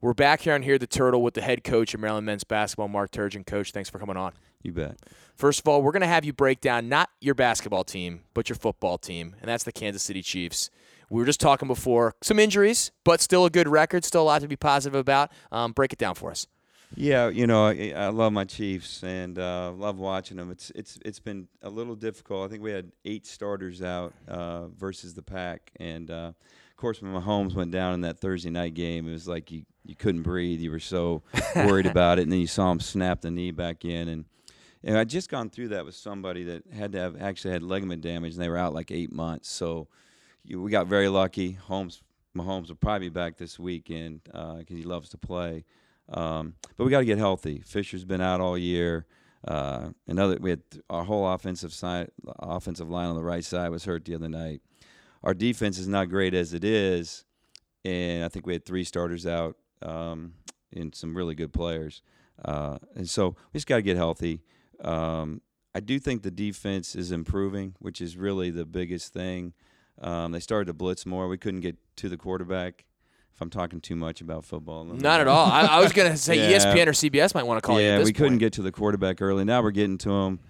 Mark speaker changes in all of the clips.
Speaker 1: We're back here on Hear the Turtle with the head coach of Maryland men's basketball, Mark Turgeon. Coach, thanks for coming on.
Speaker 2: You bet.
Speaker 1: First of all, we're going to have you break down not your basketball team, but your football team, and that's the Kansas City Chiefs. We were just talking before, some injuries, but still a good record, still a lot to be positive about. Um, break it down for us.
Speaker 2: Yeah, you know, I, I love my Chiefs and uh, love watching them. It's it's it's been a little difficult. I think we had eight starters out uh, versus the pack, and uh, course, when Mahomes went down in that Thursday night game, it was like you you couldn't breathe. You were so worried about it, and then you saw him snap the knee back in, and and I just gone through that with somebody that had to have actually had ligament damage, and they were out like eight months. So you, we got very lucky. Holmes Mahomes will probably be back this weekend because he loves to play. Um, but we got to get healthy. Fisher's been out all year. Uh, another, we had our whole offensive side, offensive line on the right side was hurt the other night. Our defense is not great as it is, and I think we had three starters out um, and some really good players. Uh, and so we just got to get healthy. Um, I do think the defense is improving, which is really the biggest thing. Um, they started to blitz more. We couldn't get to the quarterback if I'm talking too much about football.
Speaker 1: Not at all. I, I was going to say yeah. ESPN or CBS might want to call
Speaker 2: yeah,
Speaker 1: you.
Speaker 2: Yeah, we
Speaker 1: point.
Speaker 2: couldn't get to the quarterback early. Now we're getting to him.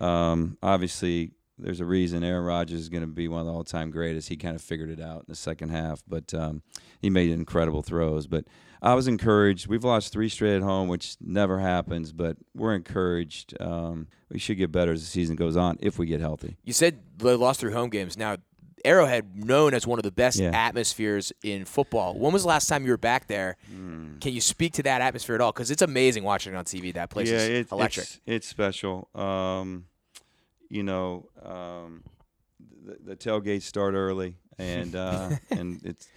Speaker 2: Um, obviously, there's a reason Aaron Rodgers is going to be one of the all-time greatest. He kind of figured it out in the second half, but um, he made incredible throws. But I was encouraged. We've lost three straight at home, which never happens, but we're encouraged. Um, we should get better as the season goes on if we get healthy.
Speaker 1: You said they lost three home games. Now Arrowhead known as one of the best yeah. atmospheres in football. When was the last time you were back there? Mm. Can you speak to that atmosphere at all? Because it's amazing watching it on TV. That place
Speaker 2: yeah,
Speaker 1: is electric.
Speaker 2: It's, it's special. Um, you know, um, the, the, tailgates start early, and uh, and it's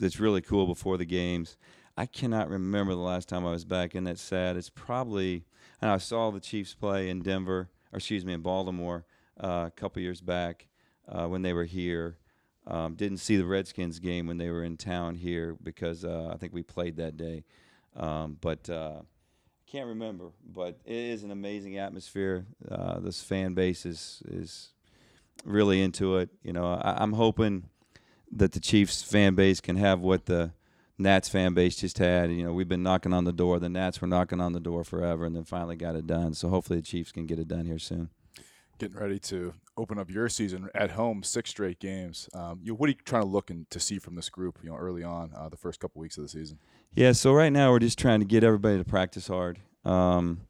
Speaker 2: it's really cool before the games. I cannot remember the last time I was back, in that sad. It's probably and I saw the Chiefs play in Denver, or excuse me, in Baltimore uh, a couple years back uh, when they were here. Um, didn't see the Redskins game when they were in town here because uh, I think we played that day. Um, but uh, can't remember. But it is an amazing atmosphere. Uh, this fan base is is really into it. You know, I, I'm hoping that the Chiefs fan base can have what the Nats fan base just had. You know, we've been knocking on the door. The Nats were knocking on the door forever, and then finally got it done. So hopefully the Chiefs can get it done here soon
Speaker 3: getting ready to open up your season at home, six straight games. Um, you know, what are you trying to look and to see from this group? You know, early on, uh, the first couple weeks of the season.
Speaker 2: Yeah, so right now we're just trying to get everybody to practice hard um,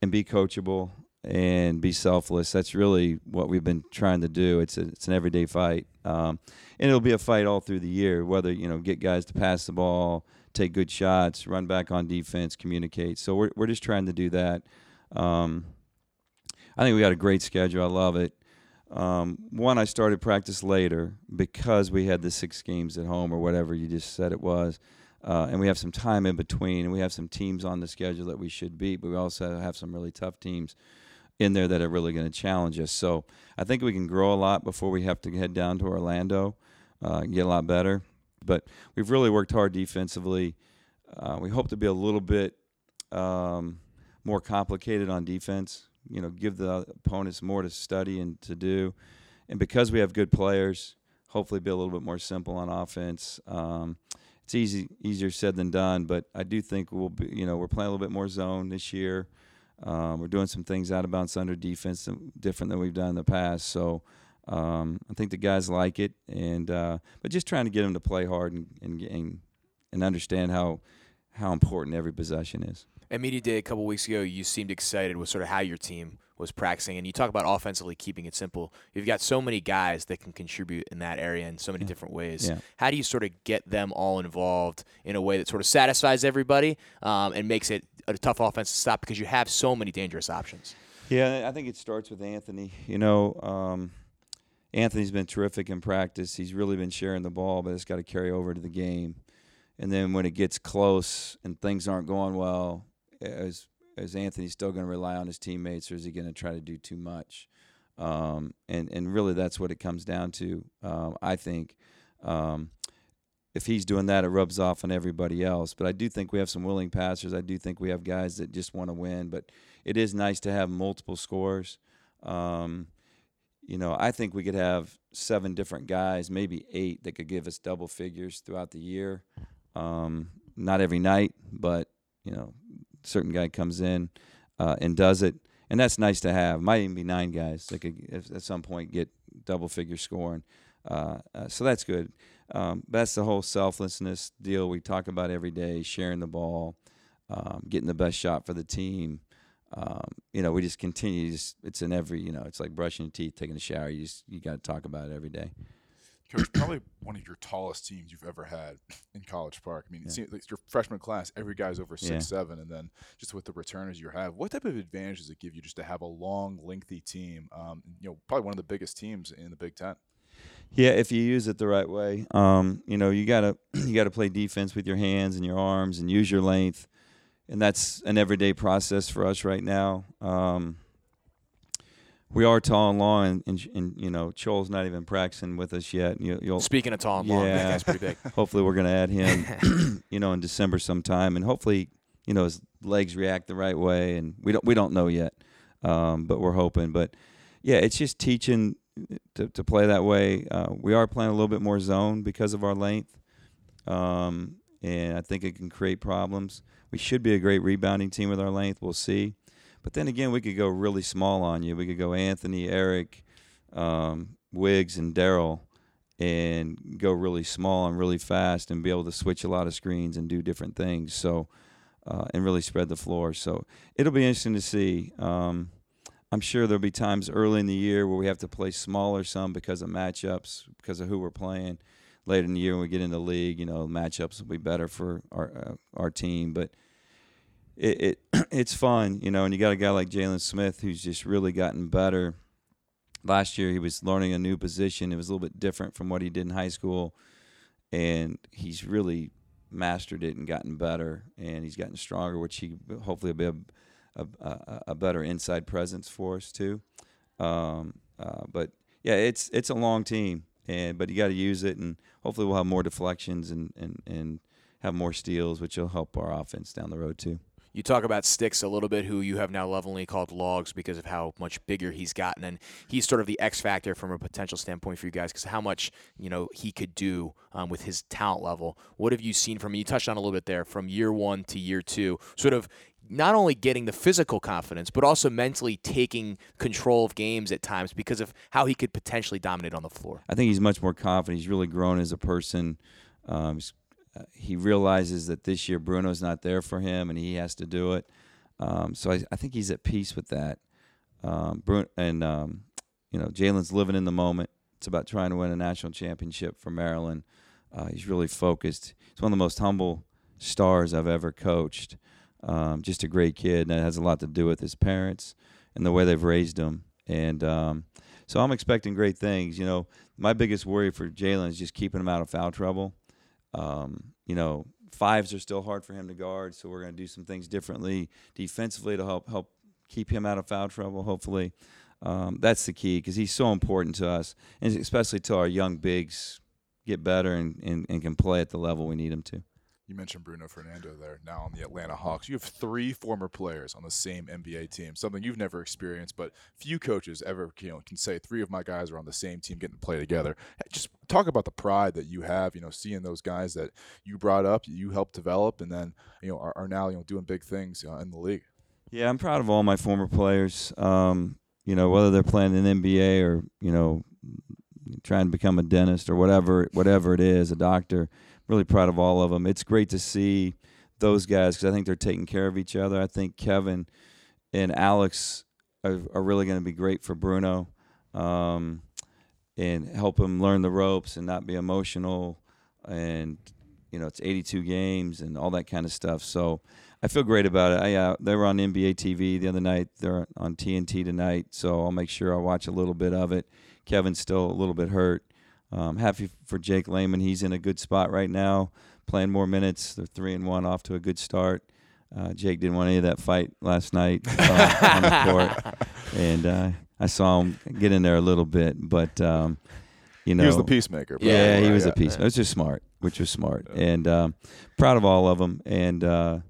Speaker 2: and be coachable and be selfless. That's really what we've been trying to do. It's a, it's an everyday fight, um, and it'll be a fight all through the year. Whether you know get guys to pass the ball, take good shots, run back on defense, communicate. So we're we're just trying to do that. Um, I think we got a great schedule. I love it. Um, one, I started practice later because we had the six games at home or whatever you just said it was. Uh, and we have some time in between, and we have some teams on the schedule that we should beat, but we also have some really tough teams in there that are really going to challenge us. So I think we can grow a lot before we have to head down to Orlando, uh, get a lot better. But we've really worked hard defensively. Uh, we hope to be a little bit um, more complicated on defense you know give the opponents more to study and to do. And because we have good players, hopefully be a little bit more simple on offense. Um, it's easy easier said than done, but I do think we'll be you know we're playing a little bit more zone this year. Um, we're doing some things out of bounds under defense different than we've done in the past. So um, I think the guys like it, and uh, but just trying to get them to play hard and and, and understand how how important every possession is.
Speaker 1: At Media Day a couple weeks ago, you seemed excited with sort of how your team was practicing, and you talk about offensively keeping it simple. You've got so many guys that can contribute in that area in so many yeah. different ways.
Speaker 2: Yeah.
Speaker 1: How do you sort of get them all involved in a way that sort of satisfies everybody um, and makes it a tough offense to stop because you have so many dangerous options?
Speaker 2: Yeah, I think it starts with Anthony. You know, um, Anthony's been terrific in practice. He's really been sharing the ball, but it's got to carry over to the game. And then when it gets close and things aren't going well, is is Anthony still going to rely on his teammates, or is he going to try to do too much? Um, and and really, that's what it comes down to. Um, I think um, if he's doing that, it rubs off on everybody else. But I do think we have some willing passers. I do think we have guys that just want to win. But it is nice to have multiple scores. Um, you know, I think we could have seven different guys, maybe eight, that could give us double figures throughout the year. Um, not every night, but you know, certain guy comes in uh, and does it, and that's nice to have. Might even be nine guys that could at some point get double figure scoring. Uh, uh, so that's good. Um, that's the whole selflessness deal we talk about every day, sharing the ball, um, getting the best shot for the team. Um, you know, we just continue. Just, it's in every, you know, it's like brushing your teeth, taking a shower. You just you got to talk about it every day.
Speaker 3: Coach, probably one of your tallest teams you've ever had in College Park. I mean, yeah. like your freshman class, every guy's over six yeah. seven, and then just with the returners you have, what type of advantage does it give you just to have a long, lengthy team? Um, you know, probably one of the biggest teams in the Big Ten.
Speaker 2: Yeah, if you use it the right way, um, you know, you gotta you gotta play defense with your hands and your arms and use your length, and that's an everyday process for us right now. Um, we are tall and long, and, and, and, you know, Chol's not even practicing with us yet. You, will
Speaker 1: Speaking of tall and long, yeah, that guy's pretty big.
Speaker 2: hopefully, we're going to add him, you know, in December sometime, and hopefully, you know, his legs react the right way. And we don't we don't know yet, um, but we're hoping. But yeah, it's just teaching to, to play that way. Uh, we are playing a little bit more zone because of our length, um, and I think it can create problems. We should be a great rebounding team with our length. We'll see. But then again, we could go really small on you. We could go Anthony, Eric, um, Wiggs, and Darryl, and go really small and really fast, and be able to switch a lot of screens and do different things. So, uh, and really spread the floor. So it'll be interesting to see. Um, I'm sure there'll be times early in the year where we have to play smaller some because of matchups, because of who we're playing. Later in the year when we get into the league, you know, matchups will be better for our uh, our team. But it, it it's fun, you know, and you got a guy like Jalen Smith who's just really gotten better. Last year he was learning a new position. It was a little bit different from what he did in high school, and he's really mastered it and gotten better, and he's gotten stronger, which he hopefully will be a, a, a better inside presence for us too. Um, uh, but yeah, it's it's a long team, and but you got to use it, and hopefully we'll have more deflections and, and, and have more steals, which will help our offense down the road too.
Speaker 1: You talk about Stix a little bit, who you have now lovingly called Logs because of how much bigger he's gotten, and he's sort of the X factor from a potential standpoint for you guys because how much you know he could do um, with his talent level. What have you seen from? him? You touched on a little bit there from year one to year two, sort of not only getting the physical confidence, but also mentally taking control of games at times because of how he could potentially dominate on the floor.
Speaker 2: I think he's much more confident. He's really grown as a person. Um, he's uh, he realizes that this year Bruno's not there for him and he has to do it. Um, so I, I, think he's at peace with that. Um, Bruno, and um, you know, Jalen's living in the moment. It's about trying to win a national championship for Maryland. Uh, he's really focused. He's one of the most humble stars I've ever coached. Um, just a great kid, and that has a lot to do with his parents and the way they've raised him. And um, so I'm expecting great things. You know, my biggest worry for Jalen is just keeping him out of foul trouble. Um, you know, fives are still hard for him to guard, so we're going to do some things differently defensively to help help keep him out of foul trouble. Hopefully, um, that's the key because he's so important to us, and especially to our young bigs get better and, and, and can play at the level we need them to.
Speaker 3: You mentioned Bruno Fernando there, now on the Atlanta Hawks. You have three former players on the same NBA team, something you've never experienced, but few coaches ever you know, can say three of my guys are on the same team getting to play together. Just talk about the pride that you have, you know, seeing those guys that you brought up, you helped develop, and then you know are, are now you know doing big things uh, in the league.
Speaker 2: Yeah, I'm proud of all my former players. Um, you know, whether they're playing in the NBA or you know trying to become a dentist or whatever whatever it is, a doctor really proud of all of them. It's great to see those guys because I think they're taking care of each other. I think Kevin and Alex are, are really going to be great for Bruno um, and help him learn the ropes and not be emotional. And you know, it's 82 games and all that kind of stuff. So I feel great about it. I, uh, they were on NBA TV the other night. They're on TNT tonight, so I'll make sure I watch a little bit of it. Kevin's still a little bit hurt. Um, happy for Jake Layman. He's in a good spot right now, playing more minutes. They're three and one, off to a good start. Uh, Jake didn't want any of that fight last night uh, on the court, and uh, I saw him get in there a little bit. But um, you know,
Speaker 3: he was the peacemaker.
Speaker 2: Yeah, he was yeah, a peacemaker. It was just smart, which was smart, yeah. and um, proud of all of them. And uh,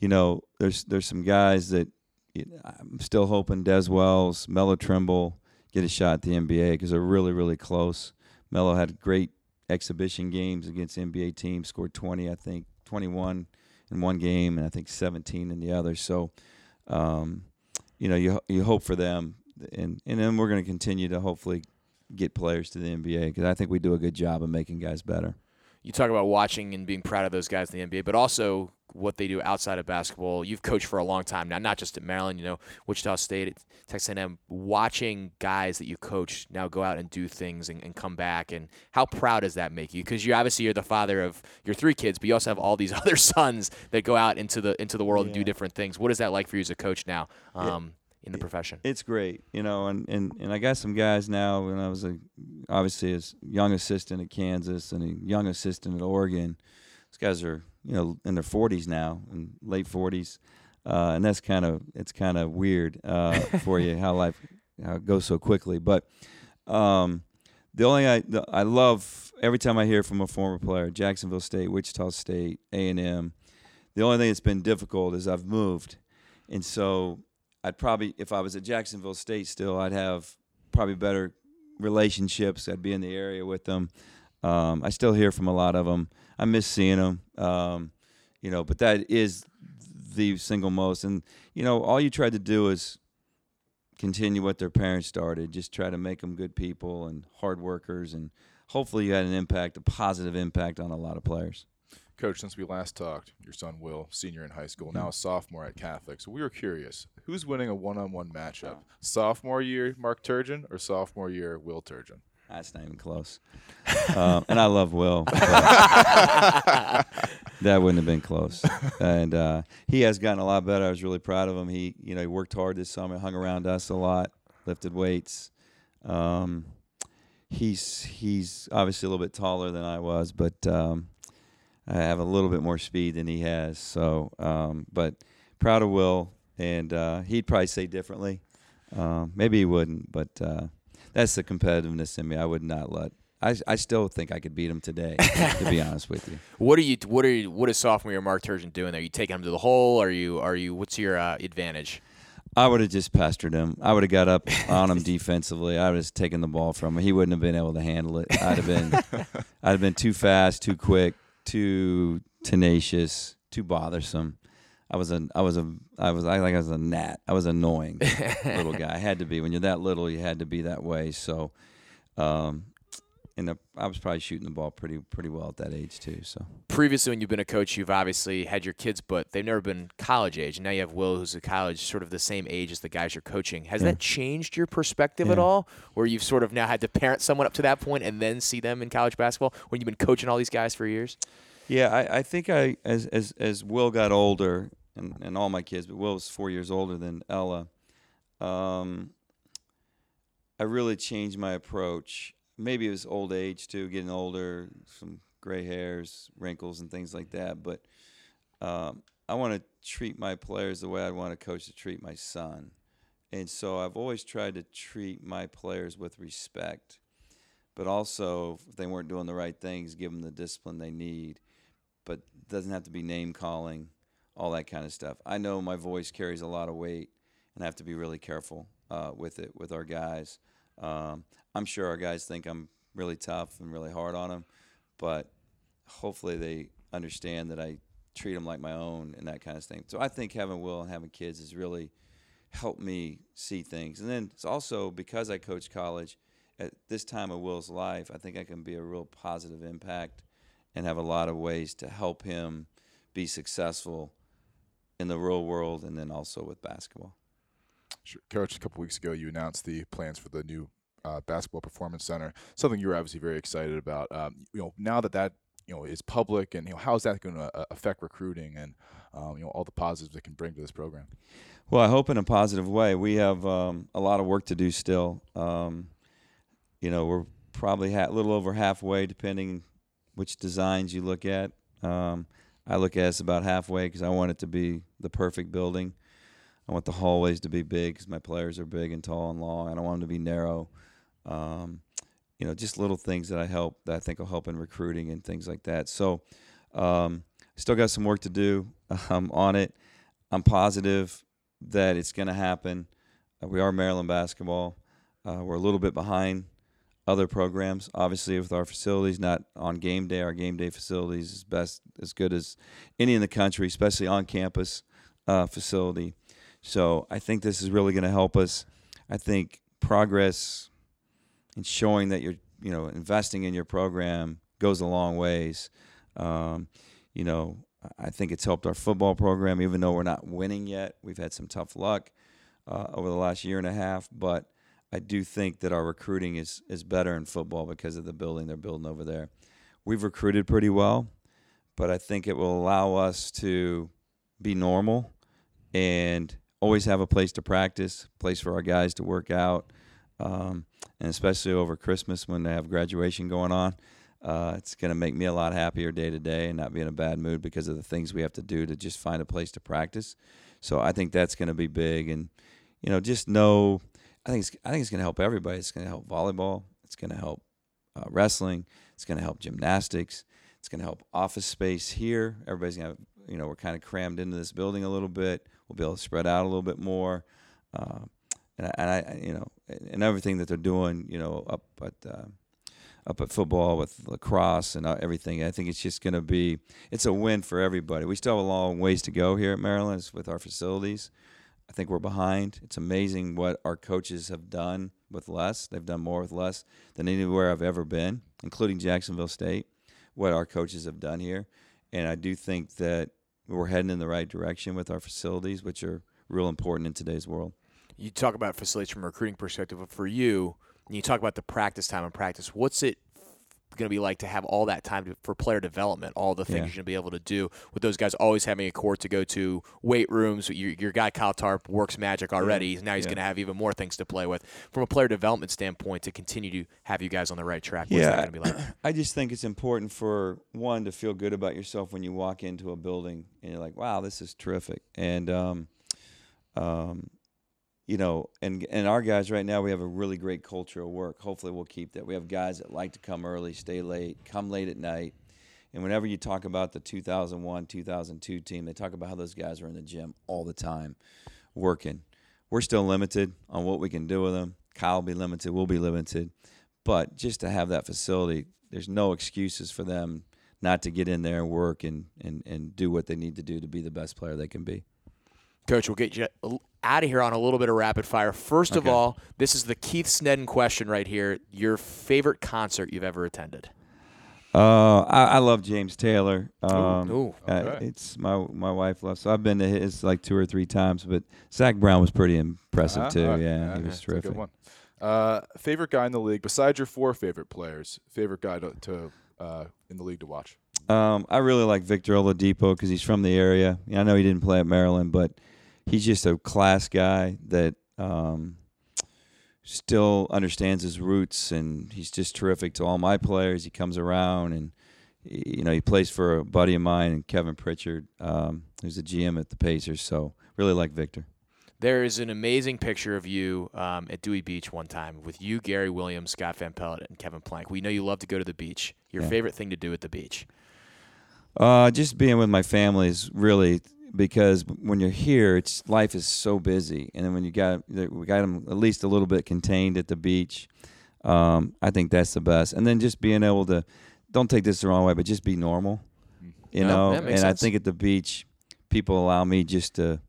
Speaker 2: you know, there's there's some guys that you know, I'm still hoping Dez Wells, Melo Trimble get a shot at the NBA because they're really really close. Melo had great exhibition games against NBA teams, scored 20, I think, 21 in one game, and I think 17 in the other. So, um, you know, you you hope for them, and and then we're going to continue to hopefully get players to the NBA because I think we do a good job of making guys better.
Speaker 1: You talk about watching and being proud of those guys in the NBA, but also what they do outside of basketball. You've coached for a long time now, not just at Maryland, you know, Wichita State, Texas A&M. Watching guys that you coach now go out and do things and, and come back, and how proud does that make you? Because you obviously you're the father of your three kids, but you also have all these other sons that go out into the into the world yeah. and do different things. What is that like for you as a coach now? Um, in the profession.
Speaker 2: It's great, you know, and, and, and I got some guys now. When I was a obviously a young assistant at Kansas and a young assistant at Oregon, these guys are you know in their 40s now, in late 40s, uh, and that's kind of it's kind of weird uh, for you how life how it goes so quickly. But um, the only I the, I love every time I hear from a former player, Jacksonville State, Wichita State, A and M. The only thing that's been difficult is I've moved, and so I'd probably, if I was at Jacksonville State still, I'd have probably better relationships. I'd be in the area with them. Um, I still hear from a lot of them. I miss seeing them, um, you know, but that is the single most. And, you know, all you tried to do is continue what their parents started, just try to make them good people and hard workers. And hopefully you had an impact, a positive impact on a lot of players.
Speaker 3: Coach, since we last talked, your son Will, senior in high school, now a sophomore at Catholic. So we were curious, who's winning a one-on-one matchup? Sophomore year Mark Turgeon or sophomore year Will Turgeon?
Speaker 2: That's not even close. um, and I love Will. that wouldn't have been close. And uh, he has gotten a lot better. I was really proud of him. He, you know, he worked hard this summer, hung around us a lot, lifted weights. Um, he's he's obviously a little bit taller than I was, but um, I have a little bit more speed than he has. So, um, but proud of Will, and uh, he'd probably say differently. Um, maybe he wouldn't, but uh, that's the competitiveness in me. I would not let. I, I still think I could beat him today. to be honest with you.
Speaker 1: What are you? What are you? What is sophomore year Mark Turgeon doing there? Are you taking him to the hole? Are you? Are you? What's your uh, advantage?
Speaker 2: I would have just pestered him. I would have got up on him defensively. I would have taken the ball from him. He wouldn't have been able to handle it. I'd have been, I'd have been too fast, too quick, too tenacious, too bothersome. I was a, I was a, I was, I like I was a gnat. I was annoying little guy. I had to be when you're that little. You had to be that way. So, um, and the, I was probably shooting the ball pretty, pretty well at that age too. So
Speaker 1: previously, when you've been a coach, you've obviously had your kids, but they've never been college age. And now you have Will, who's a college, sort of the same age as the guys you're coaching. Has yeah. that changed your perspective yeah. at all, where you've sort of now had to parent someone up to that point and then see them in college basketball when you've been coaching all these guys for years?
Speaker 2: Yeah, I, I think I as as as Will got older, and and all my kids, but Will was four years older than Ella. Um, I really changed my approach. Maybe it was old age too, getting older, some gray hairs, wrinkles, and things like that. But um, I want to treat my players the way I'd want a coach to treat my son. And so I've always tried to treat my players with respect, but also if they weren't doing the right things, give them the discipline they need but doesn't have to be name calling, all that kind of stuff. I know my voice carries a lot of weight, and I have to be really careful uh, with it with our guys. Um, I'm sure our guys think I'm really tough and really hard on them, but hopefully they understand that I treat them like my own and that kind of thing. So I think having Will and having kids has really helped me see things. And then it's also because I coach college at this time of Will's life, I think I can be a real positive impact and have a lot of ways to help him be successful in the real world and then also with basketball.
Speaker 3: Coach, a couple weeks ago, you announced the plans for the new uh, basketball performance center. Something you were obviously very excited about. Um, you know, now that that you know is public, and you know, how is that going to uh, affect recruiting and um, you know all the positives it can bring to this program?
Speaker 2: Well, I hope in a positive way. We have um, a lot of work to do still. Um, you know, we're probably a little over halfway, depending which designs you look at. Um, I look at it about halfway because I want it to be the perfect building. I want the hallways to be big because my players are big and tall and long. I don't want them to be narrow. Um, you know, just little things that I help that I think will help in recruiting and things like that. So, um, still got some work to do um, on it. I'm positive that it's going to happen. Uh, we are Maryland basketball. Uh, we're a little bit behind other programs. Obviously, with our facilities, not on game day, our game day facilities is best as good as any in the country, especially on campus uh, facility. So I think this is really going to help us. I think progress in showing that you're you know investing in your program goes a long ways. Um, you know, I think it's helped our football program, even though we're not winning yet. We've had some tough luck uh, over the last year and a half, but I do think that our recruiting is is better in football because of the building they're building over there. We've recruited pretty well, but I think it will allow us to be normal and always have a place to practice, place for our guys to work out, um, and especially over Christmas when they have graduation going on. Uh, it's going to make me a lot happier day to day and not be in a bad mood because of the things we have to do to just find a place to practice. So I think that's going to be big, and you know, just know. I think it's, I think it's going to help everybody. It's going to help volleyball. It's going to help uh, wrestling. It's going to help gymnastics. It's going to help office space here. Everybody's going to, you know, we're kind of crammed into this building a little bit. We'll be able to spread out a little bit more. Uh, and, I, and I, you know, and everything that they're doing, you know, up at uh, up at football with lacrosse and uh, everything. I think it's just going to be it's a win for everybody. We still have a long ways to go here at Maryland with our facilities. I think we're behind. It's amazing what our coaches have done with less. They've done more with less than anywhere I've ever been, including Jacksonville State. What our coaches have done here, and I do think that we're heading in the right direction with our facilities, which are real important in today's world.
Speaker 1: You talk about facilities from a recruiting perspective, but for you, you talk about the practice time and practice. What's it going to be like to have all that time to, for player development, all the things
Speaker 2: Yeah.
Speaker 1: you're going to be able to do with those guys always having a court to go to, weight rooms. Your, your guy Kyle Tarp works magic already. Now he's
Speaker 2: Yeah.
Speaker 1: going to have even more things to play with. From a player development standpoint, to continue to have you guys on the right track, what's that
Speaker 2: Yeah.
Speaker 1: going to be like?
Speaker 2: I just think it's important for one to feel good about yourself when you walk into a building and you're like, "Wow, this is terrific." And um, um, you know, and and our guys right now, we have a really great culture of work. Hopefully, we'll keep that. We have guys that like to come early, stay late, come late at night. And whenever you talk about the 2001, 2002 team, they talk about how those guys are in the gym all the time, working. We're still limited on what we can do with them. Kyle will be limited. We'll be limited. But just to have that facility, there's no excuses for them not to get in there and work and, and, and do what they need to do to be the best player they can be.
Speaker 1: Coach, we'll get you out of here on a little bit of rapid fire. First of all, this is the Keith Snedden question right here. Your favorite concert you've ever attended?
Speaker 2: Uh, I, I love James Taylor. Um,
Speaker 1: Ooh,
Speaker 2: uh,
Speaker 3: okay.
Speaker 2: it's my my wife loves. So I've been to his like two or three times, but Zac Brown was pretty impressive
Speaker 3: Uh-huh.
Speaker 2: too.
Speaker 3: All right.
Speaker 2: Yeah, he was
Speaker 3: that's a
Speaker 2: terrific.
Speaker 3: good one. Uh, favorite guy in the league besides your four favorite players. Favorite guy to, to uh, in the league to watch.
Speaker 2: Um, I really like Victor Oladipo because he's from the area. I know he didn't play at Maryland, but he's just a class guy that um, still understands his roots, and he's just terrific to all my players. He comes around, and you know he plays for a buddy of mine, and Kevin Pritchard, um, who's the GM at the Pacers. So really like Victor.
Speaker 1: There is an amazing picture of you um, at Dewey Beach one time with you, Gary Williams, Scott Van Pelt, and Kevin Plank. We know you love to go to the beach. Your
Speaker 2: Yeah.
Speaker 1: favorite thing to do at the beach?
Speaker 2: Uh, just being with my family is really because when you're here, it's life is so busy, and then when you got we got them at least a little bit contained at the beach. Um, I think that's the best, and then just being able to don't take this the wrong way, but just be normal, you
Speaker 1: No,
Speaker 2: know.
Speaker 1: that
Speaker 2: And
Speaker 1: makes
Speaker 2: I think at the beach, people allow me just to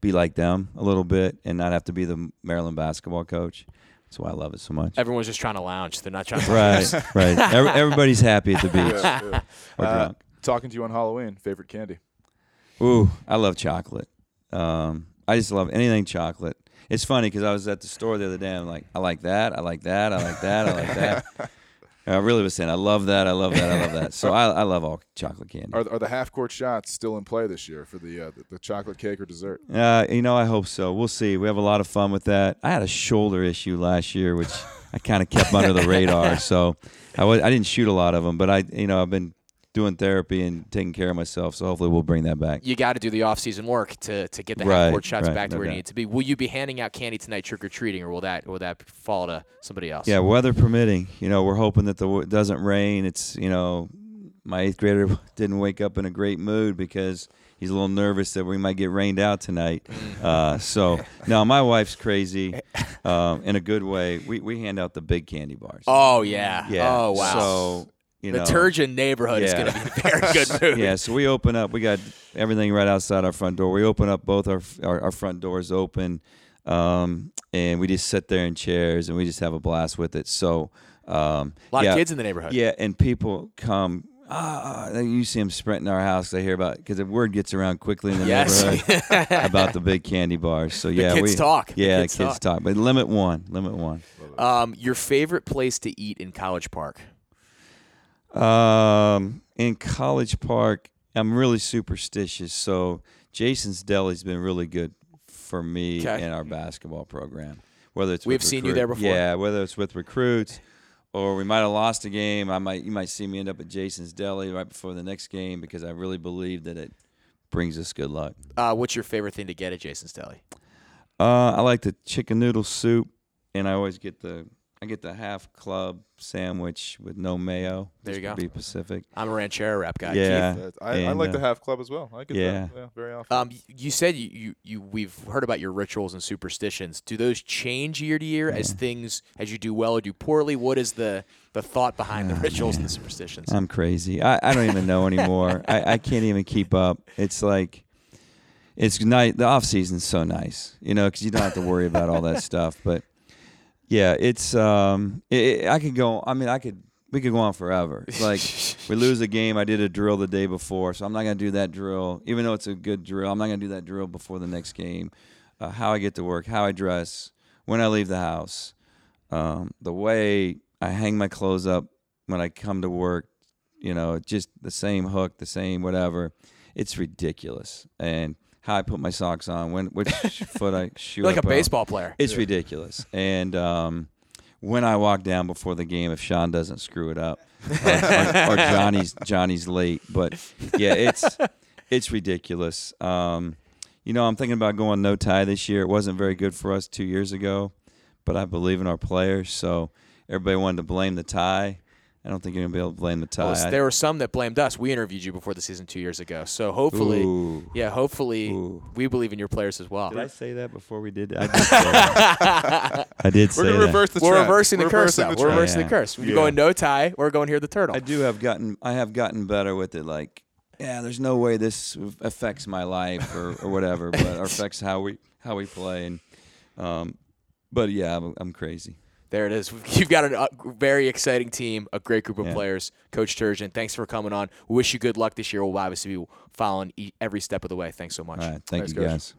Speaker 2: be like them a little bit and not have to be the Maryland basketball coach. That's why I love it so much.
Speaker 1: Everyone's just trying to lounge. They're not trying to.
Speaker 2: Right, right. Every, everybody's happy at the beach
Speaker 3: Yeah, yeah.
Speaker 2: or
Speaker 3: Uh,
Speaker 2: drunk.
Speaker 3: talking to you on Halloween. Favorite candy.
Speaker 2: Ooh, I love chocolate. Um, I just love anything chocolate. It's funny because I was at the store the other day. I'm like, I like that. I like that. I like that. I like that. I really was saying, I love that. I love that. I love that. So I, I love all chocolate candy.
Speaker 3: Are, are the half court shots still in play this year for the uh, the, the chocolate cake or dessert?
Speaker 2: Uh, you know, I hope so. We'll see. We have a lot of fun with that. I had a shoulder issue last year, which I kind of kept under the radar. So I was, I didn't shoot a lot of them, but I, you know, I've been doing therapy and taking care of myself. So hopefully we'll bring that back.
Speaker 1: You got to do the off-season work to, to get the
Speaker 2: Right,
Speaker 1: half-court shots
Speaker 2: right,
Speaker 1: back to
Speaker 2: no
Speaker 1: where you need to be. Will you be handing out candy tonight, trick or treating, or will that will that fall to somebody else?
Speaker 2: Yeah, weather permitting. You know, we're hoping that the it doesn't rain. It's you know, my eighth grader didn't wake up in a great mood because he's a little nervous that we might get rained out tonight. Uh, so no, my wife's crazy. um, in a good way. We we hand out the big candy bars.
Speaker 1: Oh yeah.
Speaker 2: yeah.
Speaker 1: Oh wow.
Speaker 2: So you
Speaker 1: the
Speaker 2: know,
Speaker 1: Turgeon neighborhood is
Speaker 2: Yeah.
Speaker 1: going to be very good mood.
Speaker 2: yeah, so we open up. We got everything right outside our front door. We open up both our our, our front doors open, um, and we just sit there in chairs and we just have a blast with it. So um,
Speaker 1: A lot
Speaker 2: yeah,
Speaker 1: of kids in the neighborhood.
Speaker 2: Yeah, and people come. Ah, you see them sprinting our house. They hear about because the word gets around quickly in the
Speaker 1: Yes.
Speaker 2: neighborhood about the big candy bars. So yeah,
Speaker 1: kids
Speaker 2: we
Speaker 1: talk. The
Speaker 2: Yeah,
Speaker 1: kids
Speaker 2: the kids talk. But limit one. Limit one.
Speaker 1: um, your favorite place to eat in College Park?
Speaker 2: Um, in College Park, I'm really superstitious. So Jason's Deli's been really good for me
Speaker 1: Okay.
Speaker 2: in our basketball program. Whether it's
Speaker 1: We've
Speaker 2: with
Speaker 1: seen you there before.
Speaker 2: Yeah, whether it's with recruits or we might have lost a game. I might you might see me end up at Jason's Deli right before the next game because I really believe that it brings us good luck.
Speaker 1: Uh, what's your favorite thing to get at Jason's Deli?
Speaker 2: Uh, I like the chicken noodle soup, and I always get the I get the half club sandwich with no mayo.
Speaker 1: There you go.
Speaker 2: Be Pacific.
Speaker 1: I'm a ranchero wrap guy.
Speaker 2: Yeah.
Speaker 1: Keith?
Speaker 3: That- I, I
Speaker 2: and,
Speaker 3: like the
Speaker 2: uh,
Speaker 3: half club as well. I get
Speaker 2: yeah.
Speaker 3: that yeah, very often.
Speaker 1: Um, you said you, you, you we've heard about your rituals and superstitions. Do those change year to year as things as you do well or do poorly? What is the the thought behind the
Speaker 2: Oh,
Speaker 1: rituals and the superstitions?
Speaker 2: I'm crazy. I, I don't even know anymore. I, I can't even keep up. It's like it's nice. The off season's so nice, you know, because you don't have to worry about all that stuff. But yeah, it's um, it, it- I could go. I mean, I could. We could go on forever. It's like we lose a game. I did a drill the day before, so I'm not gonna do that drill, even though it's a good drill. I'm not gonna do that drill before the next game. Uh, how I get to work, how I dress, when I leave the house, um, the way I hang my clothes up when I come to work, you know, just the same hook, the same whatever. It's ridiculous. And how I put my socks on, when which foot I shoe
Speaker 1: You're like a
Speaker 2: up on.
Speaker 1: baseball player.
Speaker 2: It's ridiculous. And um, when I walk down before the game, if Sean doesn't screw it up, or, or, or Johnny's Johnny's late, but yeah, it's it's ridiculous. Um, you know, I'm thinking about going no tie this year. It wasn't very good for us two years ago, but I believe in our players. So everybody wanted to blame the tie. I don't think you're gonna be able to blame the tie.
Speaker 1: Well, there were some that blamed us. We interviewed you before the season two years ago, so hopefully,
Speaker 2: Ooh.
Speaker 1: yeah, hopefully
Speaker 2: Ooh.
Speaker 1: we believe in your players as well.
Speaker 2: Did I say that before we did? I did say that. I did say
Speaker 3: We're gonna
Speaker 2: that.
Speaker 3: reverse the
Speaker 1: We're
Speaker 3: trend.
Speaker 1: reversing the
Speaker 3: We're
Speaker 1: curse.
Speaker 3: reversing
Speaker 1: Though.
Speaker 3: the
Speaker 1: We're
Speaker 3: trend.
Speaker 1: reversing
Speaker 2: Yeah.
Speaker 1: the curse. We're
Speaker 3: Yeah.
Speaker 1: going no tie. We're going hear the turtle.
Speaker 2: I do have gotten I have gotten better with it. Like, yeah, there's no way this affects my life or, or whatever, but or affects how we how we play. And um, but yeah, I'm, I'm crazy.
Speaker 1: There it is. You've got a uh, very exciting team, a great group of
Speaker 2: Yeah.
Speaker 1: players. Coach Turgeon, thanks for coming on. We wish you good luck this year. We'll obviously be following every step of the way. Thanks so much.
Speaker 2: All right, thank
Speaker 3: Thanks,
Speaker 2: you
Speaker 3: Coach.
Speaker 2: guys.